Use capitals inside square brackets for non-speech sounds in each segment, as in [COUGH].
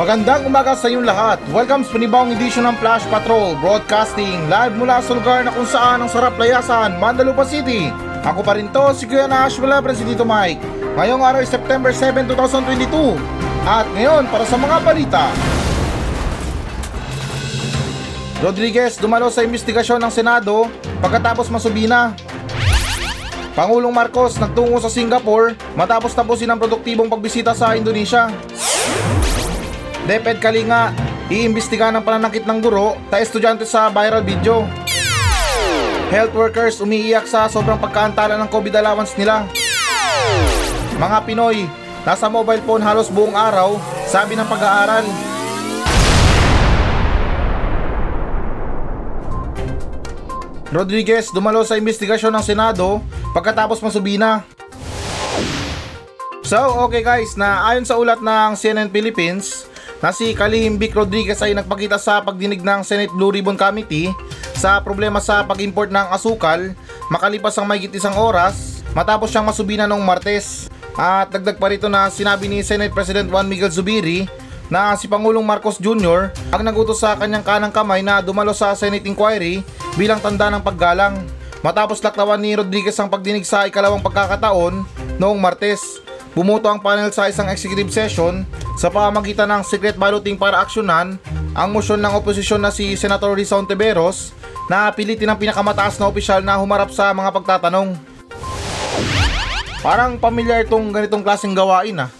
Magandang umaga sa inyong lahat. Welcome sa panibawang edisyon ng Flash Patrol Broadcasting live mula sa lugar na kung saan ang sarap layasan, Mandalupa City. Ako pa rin to, si Kuya Nash mula si Tito Mike. Ngayong araw ay September 7, 2022. At ngayon, para sa mga balita. Rodriguez dumalo sa investigasyon ng Senado pagkatapos masubina. Pangulong Marcos nagtungo sa Singapore matapos tapusin ang produktibong pagbisita sa Indonesia. DepEd Kalinga, iimbestiga ng pananakit ng guro ta estudyante sa viral video. Health workers umiiyak sa sobrang pagkaantala ng COVID allowance nila. Mga Pinoy, nasa mobile phone halos buong araw, sabi ng pag-aaral. Rodriguez dumalo sa investigasyon ng Senado pagkatapos masubina. So, okay guys, na ayon sa ulat ng CNN Philippines, na si Kalihim Vic Rodriguez ay nagpakita sa pagdinig ng Senate Blue Ribbon Committee sa problema sa pag-import ng asukal makalipas ang mahigit isang oras matapos siyang masubina noong Martes. At dagdag pa rito na sinabi ni Senate President Juan Miguel Zubiri na si Pangulong Marcos Jr. ang nagutos sa kanyang kanang kamay na dumalo sa Senate inquiry bilang tanda ng paggalang. Matapos laklawan ni Rodriguez ang pagdinig sa ikalawang pagkakataon noong Martes, Bumoto ang panel sa isang executive session sa pamamagitan ng secret balloting para aksyonan ang motion ng oposisyon na si Senator Risa Ontiveros na pilitin ng pinakamataas na opisyal na humarap sa mga pagtatanong. Parang pamilyar itong ganitong klaseng gawain ah.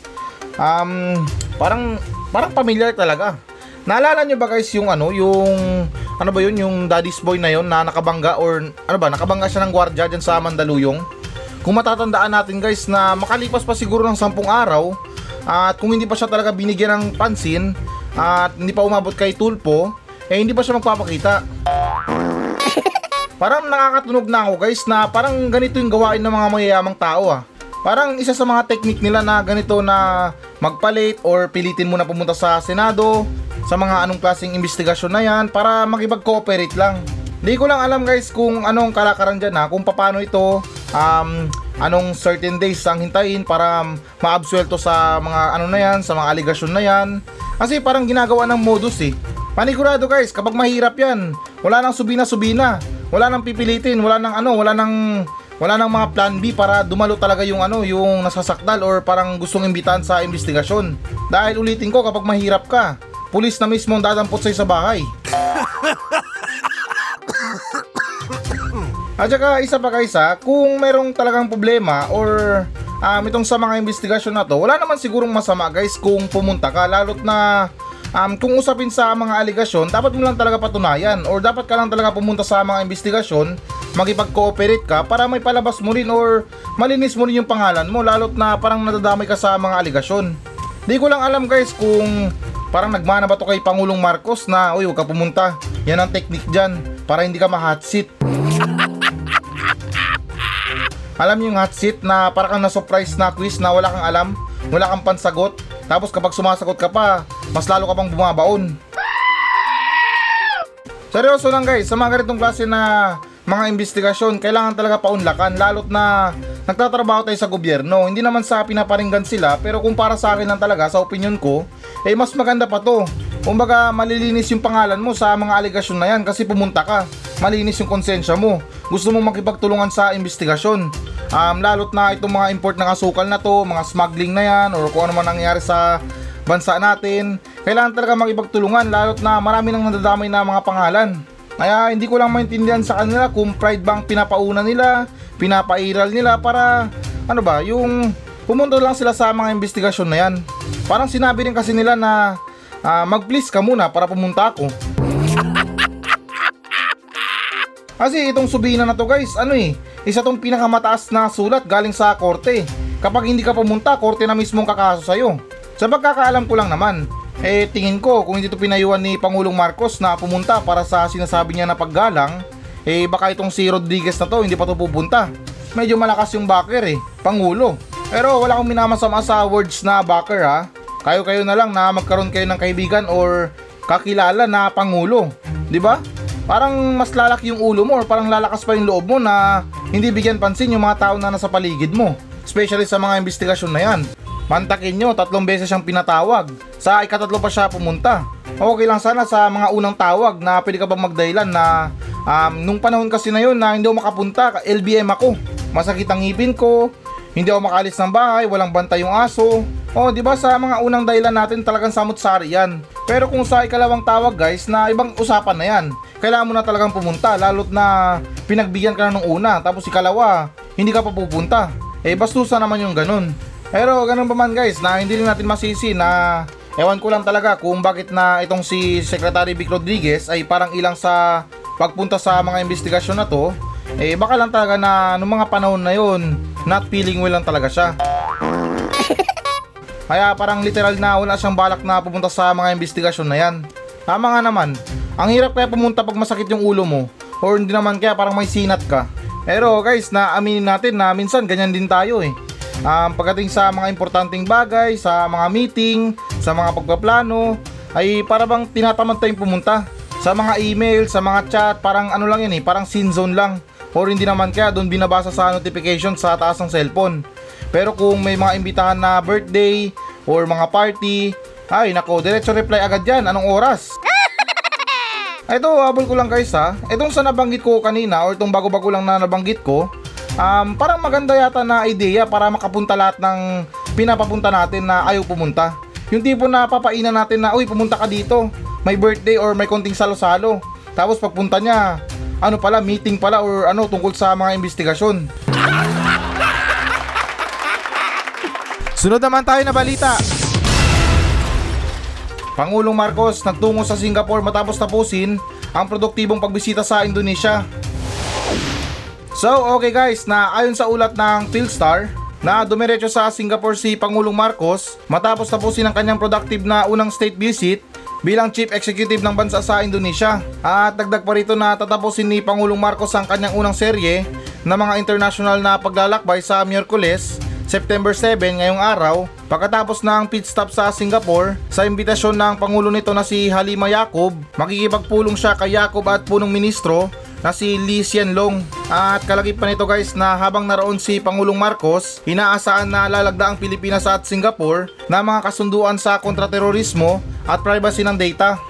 Um, parang parang pamilyar talaga. Naalala nyo ba guys yung ano, yung ano ba yun, yung daddy's boy na yon na nakabangga or ano ba, nakabangga siya ng gwardya dyan sa Mandaluyong? Kung matatandaan natin guys na makalipas pa siguro ng sampung araw at kung hindi pa siya talaga binigyan ng pansin at hindi pa umabot kay Tulpo, eh hindi pa siya magpapakita. [LAUGHS] Parang nakakatunog na ako guys na parang ganito yung gawain ng mga mayayamang tao ah. Parang isa sa mga technique nila na ganito na magpalit or pilitin mo na pumunta sa Senado sa mga anong klaseng investigasyon na yan para makipag-cooperate lang. Hindi ko lang alam guys kung anong kalakaran dyan ha, kung paano ito um, anong certain days ang hintayin para maabsuelto sa mga ano na yan, sa mga aligasyon na yan. Kasi parang ginagawa ng modus eh. Panigurado guys, kapag mahirap yan, wala nang subina-subina, wala nang pipilitin, wala nang ano, wala nang wala nang mga plan B para dumalo talaga yung ano, yung nasasakdal or parang gustong imbitahan sa investigasyon. Dahil ulitin ko kapag mahirap ka, pulis na mismo ang dadampot sa'yo sa bahay. At saka isa pa guys ha, kung merong talagang problema or um, itong sa mga investigasyon na to, wala naman sigurong masama guys kung pumunta ka lalot na um, kung usapin sa mga aligasyon, dapat mo lang talaga patunayan or dapat ka lang talaga pumunta sa mga investigasyon, magipag-cooperate ka para may palabas mo rin or malinis mo rin yung pangalan mo lalot na parang nadadamay ka sa mga aligasyon. Di ko lang alam guys kung parang nagmana ba to kay Pangulong Marcos na uy huwag ka pumunta. Yan ang technique dyan para hindi ka ma-hot seat. Alam niyo yung hot seat na para kang na-surprise na quiz na wala kang alam, wala kang pansagot, tapos kapag sumasagot ka pa, mas lalo ka pang bumabaon. Seryoso lang guys, sa mga ganitong klase na mga investigasyon, kailangan talaga paunlakan, lalot na nagtatrabaho tayo sa gobyerno. Hindi naman sa pinaparinggan sila, pero kung para sa akin lang talaga, sa opinion ko, eh mas maganda pa to. Kumbaga, malilinis yung pangalan mo sa mga aligasyon na yan kasi pumunta ka. Malinis yung konsensya mo. Gusto mo makipagtulungan sa investigasyon um, lalot na itong mga import ng asukal na to, mga smuggling na yan, or kung ano man nangyari sa bansa natin, kailangan talaga makipagtulungan lalot na marami nang nadadamay na mga pangalan. Kaya hindi ko lang maintindihan sa kanila kung pride bang pinapauna nila, pinapairal nila para ano ba, yung pumunta lang sila sa mga investigasyon na yan. Parang sinabi rin kasi nila na uh, mag-please ka muna para pumunta ako. [LAUGHS] Kasi itong subina na to guys, ano eh, isa tong pinakamataas na sulat galing sa korte. Kapag hindi ka pumunta, korte na mismo kakaso sa'yo. Sa pagkakaalam ko lang naman, eh tingin ko kung hindi to pinayuan ni Pangulong Marcos na pumunta para sa sinasabi niya na paggalang, eh baka itong si Rodriguez na to hindi pa to pupunta. Medyo malakas yung backer eh, Pangulo. Pero wala akong minamasama sa words na backer ha. Kayo-kayo na lang na magkaroon kayo ng kaibigan or kakilala na Pangulo. ba? Parang mas lalaki yung ulo mo or parang lalakas pa yung loob mo na hindi bigyan pansin yung mga tao na nasa paligid mo. Especially sa mga investigasyon na yan. Mantakin nyo, tatlong beses siyang pinatawag. Sa ikatatlo pa siya pumunta. Okay lang sana sa mga unang tawag na pwede ka bang magdahilan na um, nung panahon kasi na yun na hindi ako makapunta, LBM ako. Masakit ang ngipin ko, hindi ako makalis ng bahay, walang bantay yung aso. O, di ba sa mga unang dahilan natin talagang samot-sari yan. Pero kung sa ikalawang tawag guys, na ibang usapan na yan. Kailangan mo na talagang pumunta, lalo't na pinagbigyan ka na nung una, tapos ikalawa, hindi ka pa pupunta. Eh, bastusa naman yung ganun. Pero ganun pa man guys, na hindi rin natin masisi na ewan ko lang talaga kung bakit na itong si Secretary Vic Rodriguez ay parang ilang sa pagpunta sa mga investigasyon na to, eh baka lang talaga na nung mga panahon na yon not feeling well lang talaga siya. [LAUGHS] Kaya parang literal na wala siyang balak na pupunta sa mga investigasyon na yan. Tama nga naman, ang hirap kaya pumunta pag masakit yung ulo mo or hindi naman kaya parang may sinat ka. Pero guys, na aminin natin na minsan ganyan din tayo eh. Um, pagdating sa mga importanteng bagay, sa mga meeting, sa mga pagpaplano, ay para bang tinatamad tayong pumunta. Sa mga email, sa mga chat, parang ano lang yan eh, parang scene zone lang. Or hindi naman kaya doon binabasa sa notification sa taas ng cellphone. Pero kung may mga imbitahan na birthday or mga party, ay nako, diretso reply agad yan. Anong oras? [LAUGHS] Ito, habol ko lang guys ha. Itong sa nabanggit ko kanina or itong bago-bago lang na nabanggit ko, um, parang maganda yata na idea para makapunta lahat ng pinapapunta natin na ayaw pumunta. Yung tipo na papainan natin na, uy, pumunta ka dito. May birthday or may konting salo-salo. Tapos pagpunta niya, ano pala, meeting pala or ano tungkol sa mga investigasyon. Sunod naman tayo na balita. Pangulong Marcos nagtungo sa Singapore matapos tapusin ang produktibong pagbisita sa Indonesia. So, okay guys, na ayon sa ulat ng Philstar, na dumiretso sa Singapore si Pangulong Marcos matapos tapusin ang kanyang productive na unang state visit bilang chief executive ng bansa sa Indonesia. At dagdag pa rito na tatapusin ni Pangulong Marcos ang kanyang unang serye ng mga international na paglalakbay sa Miyerkules, September 7 ngayong araw pagkatapos ng pit stop sa Singapore sa imbitasyon ng Pangulo nito na si Halima Yacob makikipagpulong siya kay Yacob at punong ministro na si Lee Hsien Loong. At kalagip pa nito guys na habang naroon si Pangulong Marcos, inaasahan na lalagda ang Pilipinas at Singapore na mga kasunduan sa kontraterorismo at privacy ng data.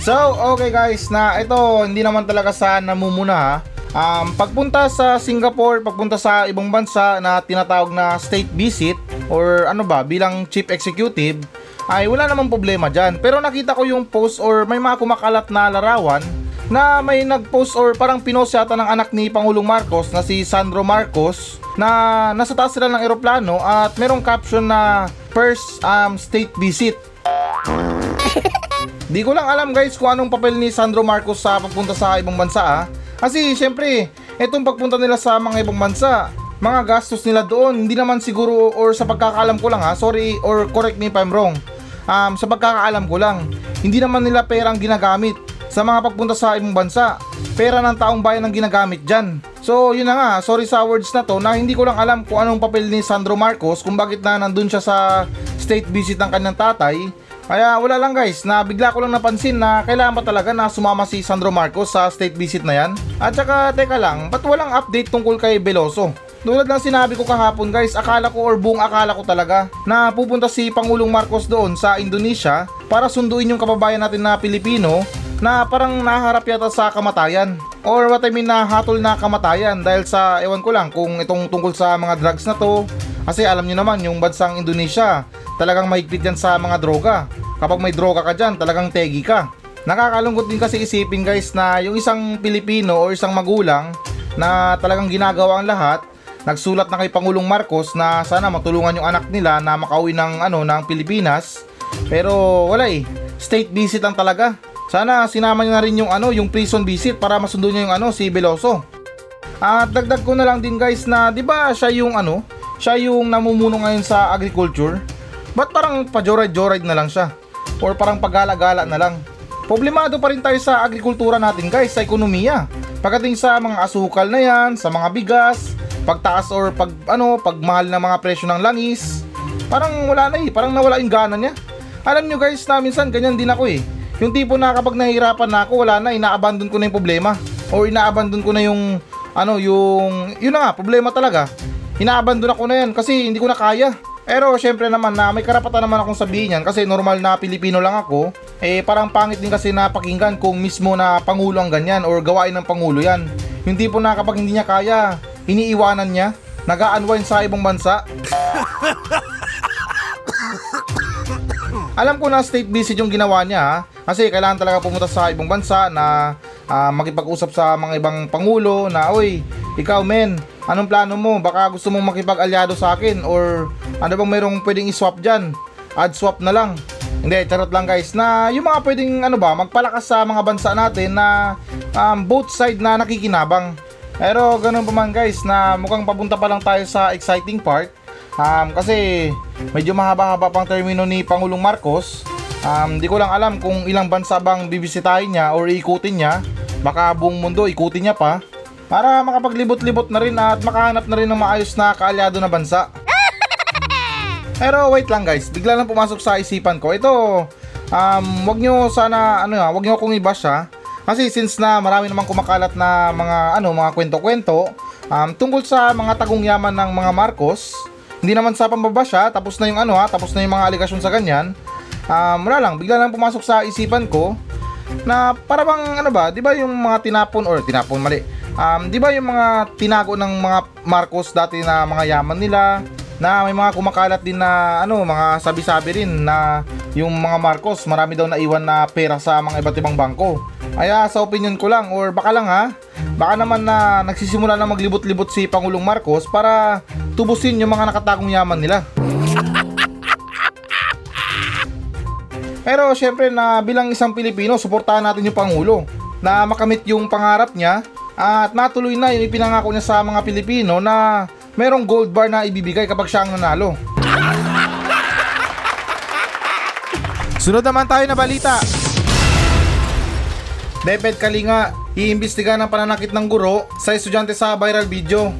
So, okay guys, na ito hindi naman talaga sa namumuna ha. Um, pagpunta sa Singapore, pagpunta sa ibang bansa na tinatawag na state visit or ano ba, bilang chief executive, ay wala namang problema dyan. Pero nakita ko yung post or may mga kumakalat na larawan na may nag-post or parang pinost yata ng anak ni Pangulong Marcos na si Sandro Marcos na nasa taas sila ng eroplano at merong caption na first um, state visit. Di ko lang alam guys kung anong papel ni Sandro Marcos sa pagpunta sa ibang bansa ah. Kasi syempre, etong pagpunta nila sa mga ibang bansa, mga gastos nila doon, hindi naman siguro or sa pagkakaalam ko lang ha, sorry or correct me if I'm wrong. Um, sa pagkakaalam ko lang, hindi naman nila perang ginagamit sa mga pagpunta sa ibang bansa. Pera ng taong bayan ang ginagamit dyan. So yun na nga, sorry sa words na to na hindi ko lang alam kung anong papel ni Sandro Marcos kung bakit na nandun siya sa state visit ng kanyang tatay. Kaya wala lang guys, na bigla ko lang napansin na kailangan pa talaga na sumama si Sandro Marcos sa state visit na yan. At saka teka lang, ba't walang update tungkol kay Veloso? Tulad ng sinabi ko kahapon guys, akala ko or buong akala ko talaga na pupunta si Pangulong Marcos doon sa Indonesia para sunduin yung kababayan natin na Pilipino na parang naharap yata sa kamatayan. Or what I mean na hatol na kamatayan dahil sa ewan ko lang kung itong tungkol sa mga drugs na to. Kasi alam nyo naman yung bansang Indonesia talagang mahigpit yan sa mga droga. Kapag may droga ka dyan talagang tegi ka. Nakakalungkot din kasi isipin guys na yung isang Pilipino o isang magulang na talagang ginagawa ang lahat nagsulat na kay Pangulong Marcos na sana matulungan yung anak nila na makauwi ng ano ng Pilipinas pero wala eh state visit lang talaga sana sinama niya na rin yung ano, yung prison visit para masundo niya yung ano si Veloso. At dagdag ko na lang din guys na 'di ba siya yung ano, siya yung namumuno ngayon sa agriculture. Ba't parang pa-joyride-joyride na lang siya? Or parang pagala-gala na lang? Problemado pa rin tayo sa agrikultura natin guys, sa ekonomiya. Pagdating sa mga asukal na yan, sa mga bigas, pagtaas or pag ano, pagmahal ng mga presyo ng langis, parang wala na eh, parang nawala yung gana niya. Alam nyo guys na minsan ganyan din ako eh. Yung tipo na kapag nahihirapan na ako, wala na, ina-abandon ko na yung problema. Or ina-abandon ko na yung, ano, yung, yun na nga, problema talaga. inaabandon ako na yan kasi hindi ko na kaya. Pero syempre naman na may karapatan naman akong sabihin yan kasi normal na Pilipino lang ako. Eh parang pangit din kasi napakinggan kung mismo na Pangulo ang ganyan or gawain ng Pangulo yan. Yung tipo na kapag hindi niya kaya, iniiwanan niya, nag-unwind sa ibang bansa. [LAUGHS] Alam ko na state visit yung ginawa niya ha? kasi kailangan talaga pumunta sa ibang bansa na ah, makipag-usap sa mga ibang pangulo na oy, ikaw men, anong plano mo? Baka gusto mong makipag-alyado sa akin or ano bang mayroong pwedeng i-swap dyan? Add swap na lang. Hindi, charot lang guys na yung mga pwedeng ano ba, magpalakas sa mga bansa natin na um, both side na nakikinabang. Pero ganun pa man guys na mukhang papunta pa lang tayo sa exciting part. Um, kasi medyo mahaba-haba pang termino ni Pangulong Marcos. Um, di ko lang alam kung ilang bansa bang bibisitahin niya or iikutin niya. Baka buong mundo ikutin niya pa. Para makapaglibot-libot na rin at makahanap na rin ng maayos na kaalyado na bansa. [LAUGHS] Pero wait lang guys, bigla lang pumasok sa isipan ko. Ito, um, wag nyo sana, ano nga, wag nyo akong i-bash ha. Kasi since na marami namang kumakalat na mga, ano, mga kwento-kwento, um, tungkol sa mga tagong yaman ng mga Marcos, hindi naman sa pambabash ha, tapos na yung ano ha, tapos na yung mga aligasyon sa ganyan. Um, wala lang, bigla lang pumasok sa isipan ko na para bang ano ba, 'di ba yung mga tinapon or tinapon mali. Um, 'di ba yung mga tinago ng mga Marcos dati na mga yaman nila na may mga kumakalat din na ano, mga sabi-sabi rin na yung mga Marcos marami daw naiwan na pera sa mga iba't ibang bangko. Kaya sa opinion ko lang or baka lang ha, baka naman na nagsisimula na maglibot-libot si Pangulong Marcos para tubusin yung mga nakatagong yaman nila. Pero syempre na bilang isang Pilipino, suportahan natin yung Pangulo na makamit yung pangarap niya at natuloy na yung ipinangako niya sa mga Pilipino na merong gold bar na ibibigay kapag siya ang nanalo. Sunod naman tayo na balita. Deped Kalinga, iimbestiga ng pananakit ng guro sa estudyante sa viral video.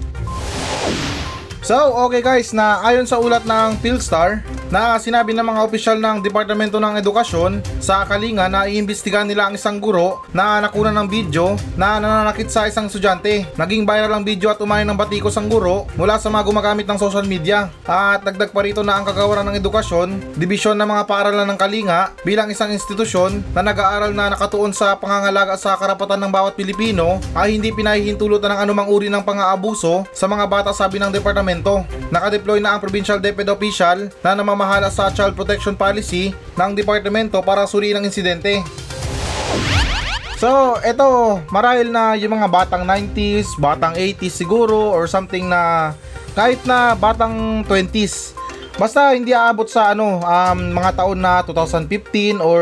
So, okay guys, na ayon sa ulat ng Philstar, na sinabi ng mga opisyal ng Departamento ng Edukasyon sa Kalinga na iimbestigahan nila ang isang guro na nakunan ng video na nananakit sa isang estudyante. Naging viral ang video at umay ng batikos ang guro mula sa mga gumagamit ng social media. At dagdag pa rito na ang kagawaran ng edukasyon, dibisyon ng mga paaralan ng Kalinga bilang isang institusyon na nag-aaral na nakatuon sa pangangalaga sa karapatan ng bawat Pilipino ay hindi pinahihintulutan ng anumang uri ng pang-aabuso sa mga bata sabi ng departamento. Nakadeploy na ang provincial DepEd official na namamahala sa child protection policy ng departamento para suriin ang insidente. So, eto, marahil na yung mga batang 90s, batang 80s siguro, or something na kahit na batang 20s. Basta hindi aabot sa ano, um, mga taon na 2015 or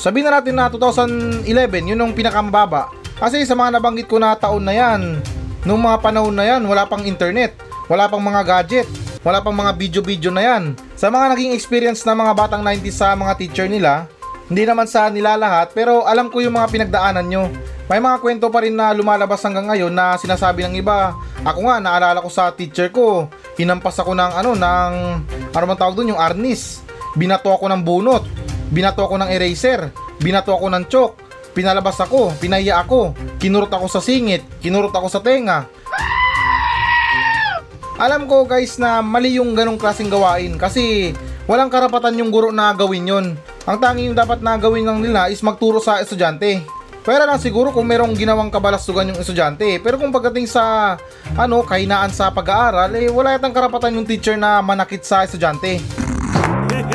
sabihin na natin na 2011, yun yung pinakamababa. Kasi sa mga nabanggit ko na taon na yan, nung mga panahon na yan, wala pang internet, wala pang mga gadget, wala pang mga video-video na yan. Sa mga naging experience ng mga batang 90s sa mga teacher nila, hindi naman sa nila lahat, pero alam ko yung mga pinagdaanan nyo. May mga kwento pa rin na lumalabas hanggang ngayon na sinasabi ng iba. Ako nga, naalala ko sa teacher ko, hinampas ako ng ano, ng, ano man tawag doon, yung arnis. Binato ako ng bunot, binato ako ng eraser, binato ako ng chalk, pinalabas ako, pinaya ako, kinurot ako sa singit, kinurot ako sa tenga. Alam ko guys na mali yung ganong klaseng gawain kasi walang karapatan yung guro na gawin yon. Ang tanging yung dapat na gawin lang nila is magturo sa estudyante. Pwera lang siguro kung merong ginawang kabalastugan yung estudyante. Pero kung pagdating sa ano, kahinaan sa pag-aaral, eh wala yatang karapatan yung teacher na manakit sa estudyante.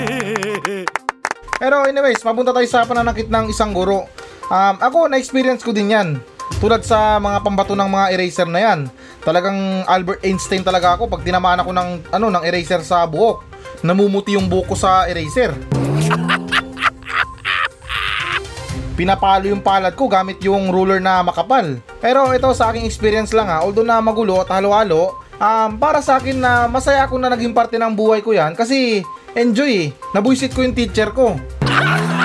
[LAUGHS] Pero anyways, mapunta tayo sa pananakit ng isang guro. Um, ako, na-experience ko din yan. Tulad sa mga pambato ng mga eraser na yan. Talagang Albert Einstein talaga ako pag tinamaan ako ng, ano, ng eraser sa buhok. Namumuti yung buhok ko sa eraser. [LAUGHS] Pinapalo yung palad ko gamit yung ruler na makapal. Pero ito sa aking experience lang ha, although na magulo at halo-halo, um, para sa akin na masaya ako na naging parte ng buhay ko yan kasi enjoy eh. Nabuisit ko yung teacher ko. [LAUGHS]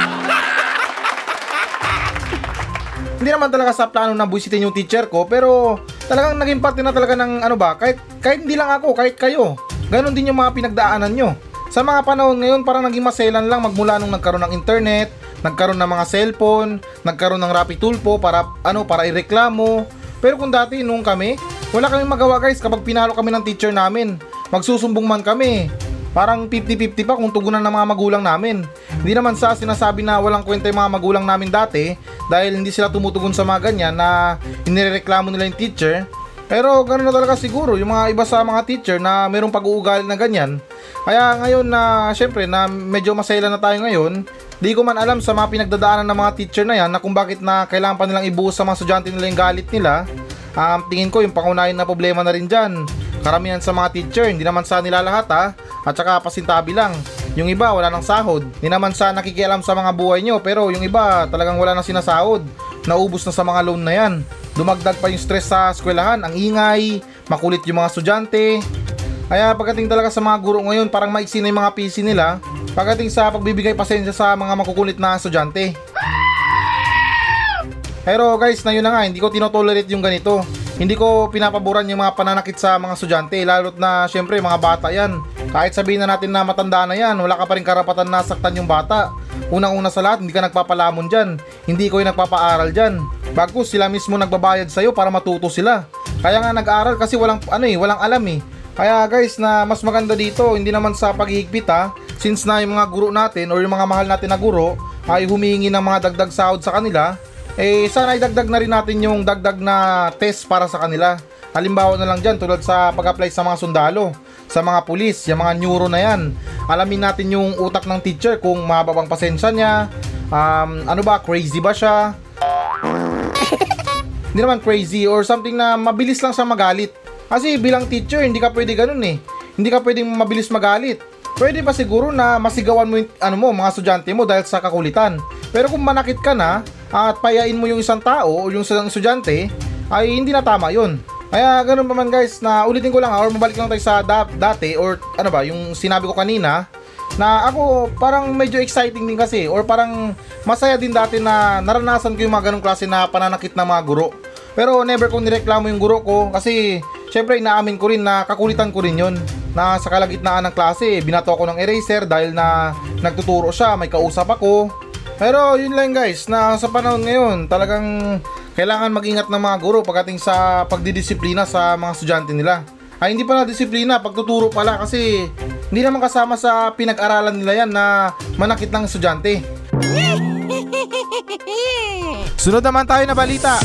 Hindi naman talaga sa plano na buisitin yung teacher ko pero talagang naging parte na talaga ng ano ba, kahit, kahit hindi lang ako, kahit kayo. Ganon din yung mga pinagdaanan nyo. Sa mga panahon ngayon parang naging maselan lang magmula nung nagkaroon ng internet, nagkaroon ng mga cellphone, nagkaroon ng Rappi Tulpo para ano para ireklamo. Pero kung dati nung kami, Wala kaming magawa guys kapag pinalo kami ng teacher namin. Magsusumbong man kami. Parang 50-50 pa kung tugunan ng mga magulang namin. Hindi naman sa sinasabi na walang kwenta yung mga magulang namin dati dahil hindi sila tumutugon sa mga ganyan na inireklamo nila yung teacher. Pero ganoon na talaga siguro yung mga iba sa mga teacher na mayroong pag-uugali na ganyan. Kaya ngayon na syempre na medyo masaya na tayo ngayon, di ko man alam sa mga pinagdadaanan ng mga teacher na yan na kung bakit na kailangan pa nilang ibuhos sa mga estudyante nila yung galit nila. Um, tingin ko yung pangunahin na problema na rin dyan. Karamihan sa mga teacher, hindi naman sa nila lahat ha, at saka pasintabi lang. Yung iba wala nang sahod. Hindi naman sa nakikialam sa mga buhay nyo, pero yung iba talagang wala nang sinasahod. Naubos na sa mga loan na yan. Dumagdag pa yung stress sa eskwelahan, ang ingay, makulit yung mga estudyante. Kaya pagdating talaga sa mga guro ngayon, parang maiksi na yung mga PC nila. Pagdating sa pagbibigay pasensya sa mga makukulit na estudyante. Pero guys, na yun na nga, hindi ko tinotolerate yung ganito. Hindi ko pinapaboran yung mga pananakit sa mga estudyante, lalo't na syempre mga bata yan. Kahit sabihin na natin na matanda na yan, wala ka pa rin karapatan na saktan yung bata. Unang-una sa lahat, hindi ka nagpapalamon dyan. Hindi ko yung nagpapaaral dyan. Bagkus sila mismo nagbabayad sa'yo para matuto sila. Kaya nga nag-aaral kasi walang, ano eh, walang alam eh. Kaya guys, na mas maganda dito, hindi naman sa paghihigpit ha, since na yung mga guro natin or yung mga mahal natin na guro ay humihingi ng mga dagdag sahod sa kanila, eh sana idagdag na rin natin yung dagdag na test para sa kanila. Halimbawa na lang dyan tulad sa pag-apply sa mga sundalo, sa mga pulis, yung mga neuro na yan. Alamin natin yung utak ng teacher kung mahaba bang pasensya niya, um, ano ba, crazy ba siya, hindi naman crazy or something na mabilis lang siya magalit. Kasi bilang teacher, hindi ka pwede ganun eh. Hindi ka pwedeng mabilis magalit. Pwede pa siguro na masigawan mo yung ano mo, mga estudyante mo dahil sa kakulitan. Pero kung manakit ka na at payain mo yung isang tao o yung isang estudyante, ay hindi na tama yun. Kaya ganun pa man guys, na ulitin ko lang or mabalik lang tayo sa da- dati or ano ba, yung sinabi ko kanina, na ako parang medyo exciting din kasi or parang masaya din dati na naranasan ko yung mga ganong klase na pananakit ng mga guro. Pero never kong nireklamo yung guro ko kasi syempre inaamin ko rin na kakulitan ko rin yun. Na sa kalagitnaan ng klase, binato ako ng eraser dahil na nagtuturo siya, may kausap ako. Pero yun lang guys, na sa panahon ngayon talagang kailangan mag-ingat ng mga guro pagdating sa pagdidisiplina sa mga estudyante nila. Ay hindi pala disiplina, pagtuturo pala kasi hindi naman kasama sa pinag-aralan nila yan na manakit ng estudyante. [LAUGHS] Sunod naman tayo na balita.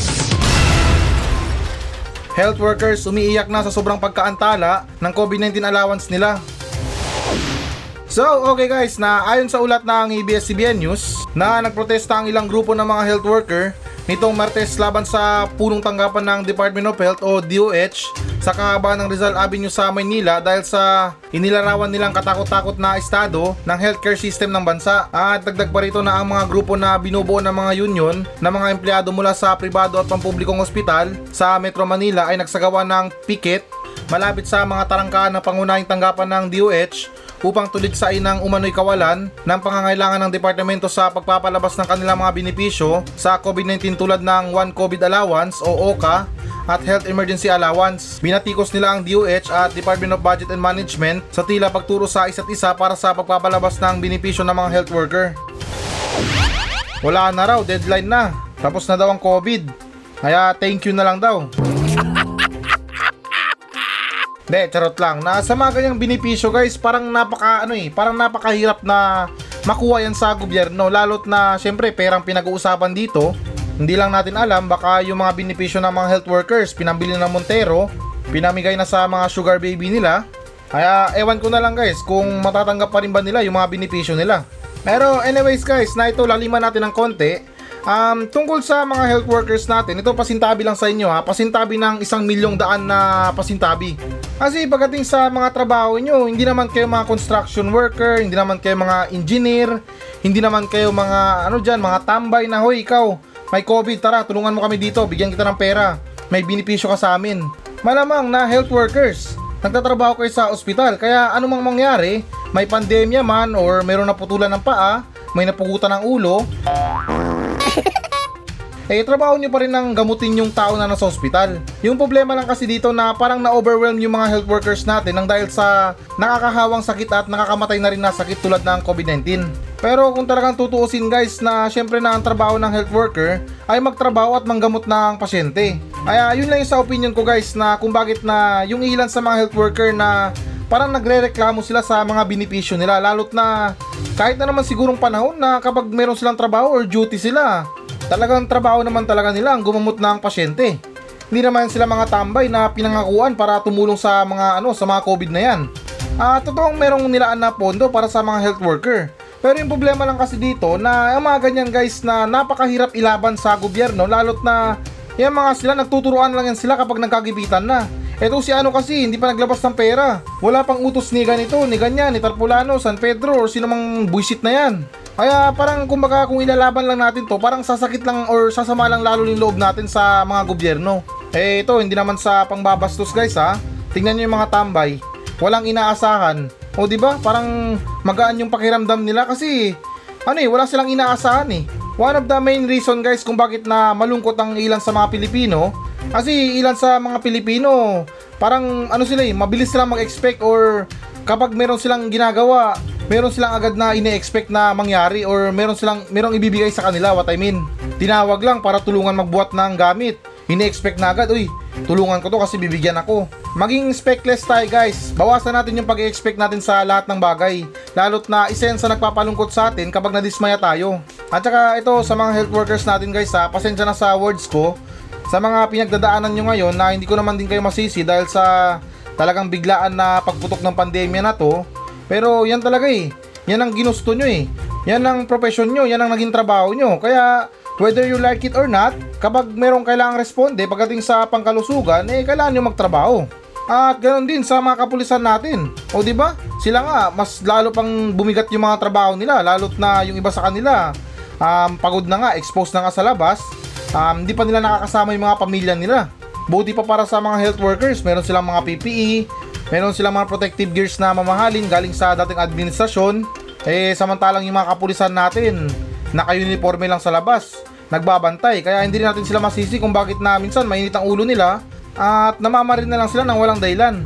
Health workers umiiyak na sa sobrang pagkaantala ng COVID-19 allowance nila. So, okay guys, na ayon sa ulat ng ABS-CBN News na nagprotesta ang ilang grupo ng mga health worker nitong Martes laban sa punong tanggapan ng Department of Health o DOH sa kahabaan ng Rizal Avenue sa Maynila dahil sa inilarawan nilang katakot-takot na estado ng healthcare system ng bansa. At dagdag pa rito na ang mga grupo na binubuo ng mga union na mga empleyado mula sa pribado at pampublikong ospital sa Metro Manila ay nagsagawa ng picket malapit sa mga tarangkahan ng pangunahing tanggapan ng DOH upang tuligsain ng umano'y kawalan ng pangangailangan ng departamento sa pagpapalabas ng kanilang mga benepisyo sa COVID-19 tulad ng One COVID Allowance o OCA at Health Emergency Allowance. Binatikos nila ang DOH at Department of Budget and Management sa tila pagturo sa isa't isa para sa pagpapalabas ng benepisyo ng mga health worker. Wala na raw, deadline na. Tapos na daw ang COVID. Kaya thank you na lang daw. De, charot lang. Na sa mga ganyang benepisyo guys, parang napaka ano eh, parang napakahirap na makuha yan sa gobyerno lalo't na syempre perang pinag-uusapan dito. Hindi lang natin alam baka yung mga benepisyo ng mga health workers pinambili ng Montero, pinamigay na sa mga sugar baby nila. Kaya ewan ko na lang guys kung matatanggap pa rin ba nila yung mga benepisyo nila. Pero anyways guys, na ito laliman natin ng konti. Um, tungkol sa mga health workers natin, ito pasintabi lang sa inyo ha, pasintabi ng isang milyong daan na pasintabi. Kasi pagdating sa mga trabaho nyo, hindi naman kayo mga construction worker, hindi naman kayo mga engineer, hindi naman kayo mga ano dyan, mga tambay na, hoy ikaw, may COVID, tara, tulungan mo kami dito, bigyan kita ng pera, may binipisyo ka sa amin. Malamang na health workers, nagtatrabaho kayo sa ospital, kaya anumang mangyari, may pandemya man or mayroon naputulan ng paa, may napugutan ng ulo, eh trabaho nyo pa rin ng gamutin yung tao na nasa ospital. Yung problema lang kasi dito na parang na-overwhelm yung mga health workers natin nang dahil sa nakakahawang sakit at nakakamatay na rin na sakit tulad ng COVID-19. Pero kung talagang tutuusin guys na syempre na ang trabaho ng health worker ay magtrabaho at manggamot ng pasyente. Kaya yun lang yung sa opinion ko guys na kung bakit na yung ilan sa mga health worker na parang nagre-reklamo sila sa mga benepisyo nila lalot na kahit na naman sigurong panahon na kapag meron silang trabaho or duty sila talagang trabaho naman talaga nila ang gumamot ng pasyente hindi naman sila mga tambay na pinangakuan para tumulong sa mga ano sa mga COVID na yan. Ah, totoong merong nilaan na pondo para sa mga health worker. Pero yung problema lang kasi dito na ang mga ganyan guys na napakahirap ilaban sa gobyerno lalot na yung mga sila nagtuturuan lang yan sila kapag nagkagipitan na. Eto si ano kasi hindi pa naglabas ng pera. Wala pang utos ni ganito, ni ganyan, ni Tarpulano, San Pedro or sino mang buisit na yan. Kaya parang kumbaga kung ilalaban lang natin to, parang sasakit lang or sasama lang lalo yung loob natin sa mga gobyerno. Eh ito, hindi naman sa pangbabastos guys ha. Tingnan nyo yung mga tambay. Walang inaasahan. O di ba? Parang magaan yung pakiramdam nila kasi ano eh, wala silang inaasahan eh. One of the main reason guys kung bakit na malungkot ang ilan sa mga Pilipino kasi ilan sa mga Pilipino parang ano sila eh, mabilis silang mag-expect or kapag meron silang ginagawa, meron silang agad na ine-expect na mangyari or meron silang merong ibibigay sa kanila, what I mean. Tinawag lang para tulungan magbuhat ng gamit ini-expect na agad, uy, tulungan ko to kasi bibigyan ako. Maging speckless tayo guys. Bawasan natin yung pag-expect natin sa lahat ng bagay. Lalo't na isensa nagpapalungkot sa atin kapag nadismaya tayo. At saka ito sa mga health workers natin guys ha, pasensya na sa words ko. Sa mga pinagdadaanan nyo ngayon na hindi ko naman din kayo masisi dahil sa talagang biglaan na pagputok ng pandemya na to. Pero yan talaga eh. Yan ang ginusto nyo eh. Yan ang profession nyo, yan ang naging trabaho nyo. Kaya whether you like it or not, kapag merong kailangang responde pagdating sa pangkalusugan, eh kailangan nyo magtrabaho. At ganoon din sa mga kapulisan natin. O di ba? Sila nga mas lalo pang bumigat yung mga trabaho nila, lalo't na yung iba sa kanila um, pagod na nga, exposed na nga sa labas. Um, hindi pa nila nakakasama yung mga pamilya nila. Buti pa para sa mga health workers, meron silang mga PPE, meron silang mga protective gears na mamahalin galing sa dating administrasyon. Eh samantalang yung mga kapulisan natin, naka-uniforme lang sa labas nagbabantay. Kaya hindi natin sila masisi kung bakit na minsan mainit ang ulo nila at namamarin na lang sila ng walang dahilan. [LAUGHS]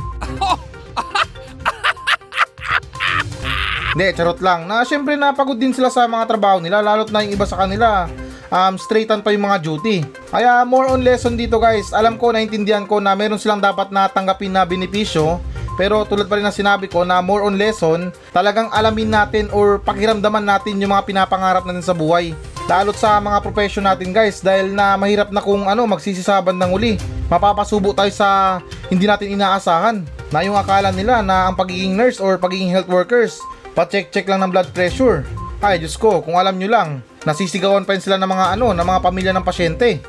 Hindi, charot lang. Na syempre napagod din sila sa mga trabaho nila lalo't na yung iba sa kanila um, straightan pa yung mga duty. Kaya more on lesson dito guys. Alam ko, naintindihan ko na meron silang dapat na tanggapin na benepisyo pero tulad pa rin ng sinabi ko na more on lesson, talagang alamin natin or pakiramdaman natin yung mga pinapangarap natin sa buhay. Lalot sa mga profession natin guys dahil na mahirap na kung ano magsisisaban ng uli. Mapapasubo tayo sa hindi natin inaasahan na yung akala nila na ang pagiging nurse or pagiging health workers pa-check-check lang ng blood pressure. Ay, Diyos ko, kung alam nyo lang, nasisigawan pa rin sila ng mga ano, ng mga pamilya ng pasyente.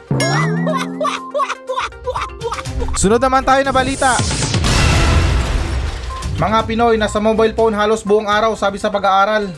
Sunod naman tayo na balita. Mga Pinoy na sa mobile phone halos buong araw sabi sa pag-aaral.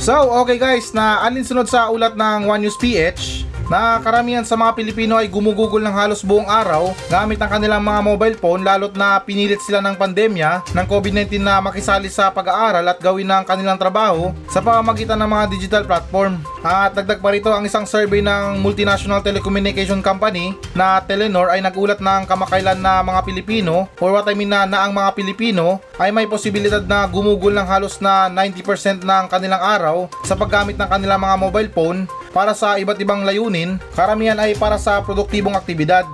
So, okay guys, na alinsunod sa ulat ng One News PH, na karamihan sa mga Pilipino ay gumugugol ng halos buong araw gamit ang kanilang mga mobile phone lalot na pinilit sila ng pandemya ng COVID-19 na makisali sa pag-aaral at gawin ng kanilang trabaho sa pamamagitan ng mga digital platform. At dagdag pa rito ang isang survey ng multinational telecommunication company na Telenor ay nagulat ng kamakailan na mga Pilipino or what I mean na, na ang mga Pilipino ay may posibilidad na gumugol ng halos na 90% ng kanilang araw sa paggamit ng kanilang mga mobile phone para sa iba't ibang layunin, karamihan ay para sa produktibong aktibidad.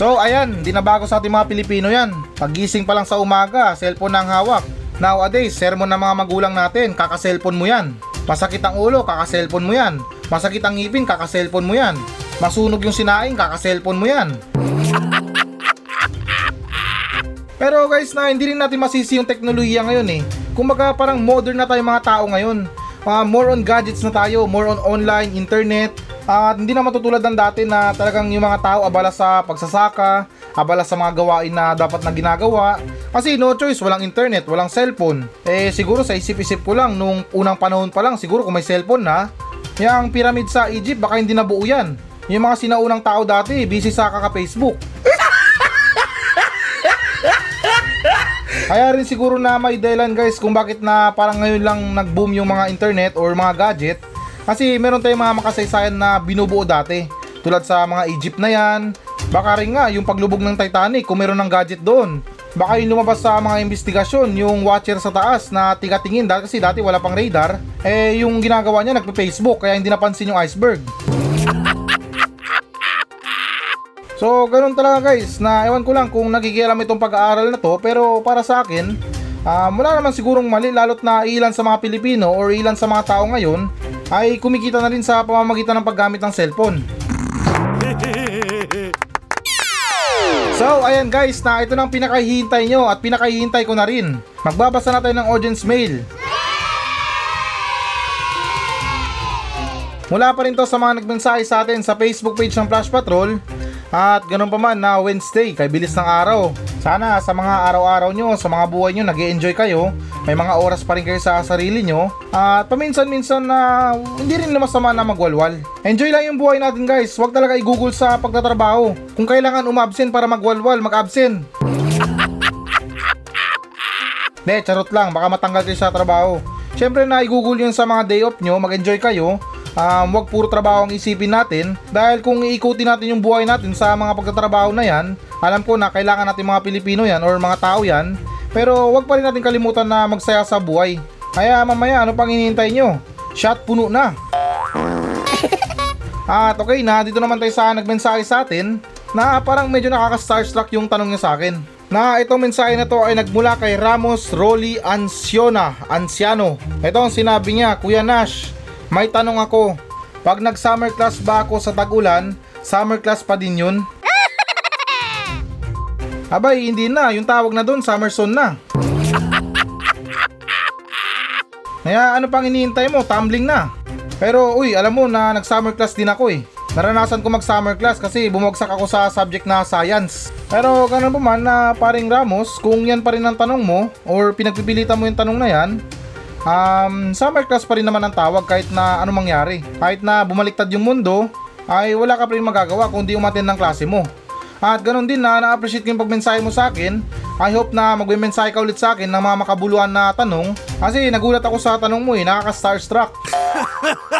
So ayan, di na bago sa ating mga Pilipino yan. Pagising pa lang sa umaga, cellphone na ang hawak. Nowadays, sermon ng mga magulang natin, kaka-cellphone mo yan. Masakit ang ulo, kaka-cellphone mo yan. Masakit ang ngipin, kaka-cellphone mo yan. Masunog yung sinaing, kaka-cellphone mo yan. Pero guys na hindi rin natin masisi yung teknolohiya ngayon eh. Kumbaga parang modern na tayo mga tao ngayon uh, more on gadgets na tayo, more on online, internet. At uh, hindi na matutulad ng dati na talagang yung mga tao abala sa pagsasaka, abala sa mga gawain na dapat na ginagawa. Kasi no choice, walang internet, walang cellphone. Eh siguro sa isip-isip ko lang, nung unang panahon pa lang, siguro kung may cellphone na, yung pyramid sa Egypt, baka hindi na buo yan. Yung mga sinaunang tao dati, busy sa kaka-Facebook. Kaya rin siguro na may dahilan guys kung bakit na parang ngayon lang nag-boom yung mga internet or mga gadget. Kasi meron tayong mga makasaysayan na binubuo dati. Tulad sa mga Egypt na yan. Baka rin nga yung paglubog ng Titanic kung meron ng gadget doon. Baka yung lumabas sa mga investigasyon, yung watcher sa taas na tigatingin dahil kasi dati wala pang radar, eh yung ginagawa niya nagpe-Facebook kaya hindi napansin yung iceberg. [LAUGHS] So, ganun talaga guys, na ewan ko lang kung nakikialam itong pag-aaral na to, pero para sa akin, um, wala naman sigurong mali, lalot na ilan sa mga Pilipino or ilan sa mga tao ngayon ay kumikita na rin sa pamamagitan ng paggamit ng cellphone. Ayan guys, na ito nang pinakahihintay nyo at pinakahihintay ko na rin. Magbabasa na tayo ng audience mail. Mula pa rin to sa mga nagmensahe sa atin sa Facebook page ng Flash Patrol at ganun pa man na Wednesday, kay bilis ng araw. Sana sa mga araw-araw nyo, sa mga buhay nyo, nag enjoy kayo. May mga oras pa rin kayo sa sarili nyo. At paminsan-minsan na hindi rin na masama na magwalwal. Enjoy lang yung buhay natin guys. Huwag talaga i-google sa pagtatrabaho. Kung kailangan umabsent para magwalwal, mag-absent. [LAUGHS] De, charot lang. Baka matanggal kayo sa trabaho. Siyempre na i-google yun sa mga day off nyo, mag-enjoy kayo. Um, wag puro trabaho ang isipin natin dahil kung iikutin natin yung buhay natin sa mga pagtatrabaho na yan, alam ko na kailangan natin mga Pilipino yan or mga tao yan, pero wag pa rin natin kalimutan na magsaya sa buhay. Kaya mamaya ano pang hinihintay nyo? Shot puno na. [LAUGHS] At okay na, dito naman tayo sa nagmensahe sa atin na parang medyo nakaka-starstruck yung tanong niya sa akin. Na itong mensahe na to ay nagmula kay Ramos Rolly Anciona, Anciano. Ito ang sinabi niya, Kuya Nash, may tanong ako. Pag nag-summer class ba ako sa tag-ulan, summer class pa din yun? [LAUGHS] Abay, hindi na. Yung tawag na doon, summer zone na. Kaya ano pang iniintay mo? Tumbling na. Pero uy, alam mo na nag-summer class din ako eh. Naranasan ko mag-summer class kasi bumagsak ako sa subject na science. Pero ganun pa man na paring Ramos, kung yan pa rin ang tanong mo or pinagpipilitan mo yung tanong na yan, um, summer class pa rin naman ang tawag kahit na ano mangyari. Kahit na bumaliktad yung mundo, ay wala ka pa rin magagawa kung di umatin ng klase mo. At ganun din na na-appreciate ko yung pagmensahe mo sa akin. I hope na magme-mensahe ka ulit sa akin ng mga makabuluhan na tanong. Kasi nagulat ako sa tanong mo eh, nakaka-starstruck. [LAUGHS]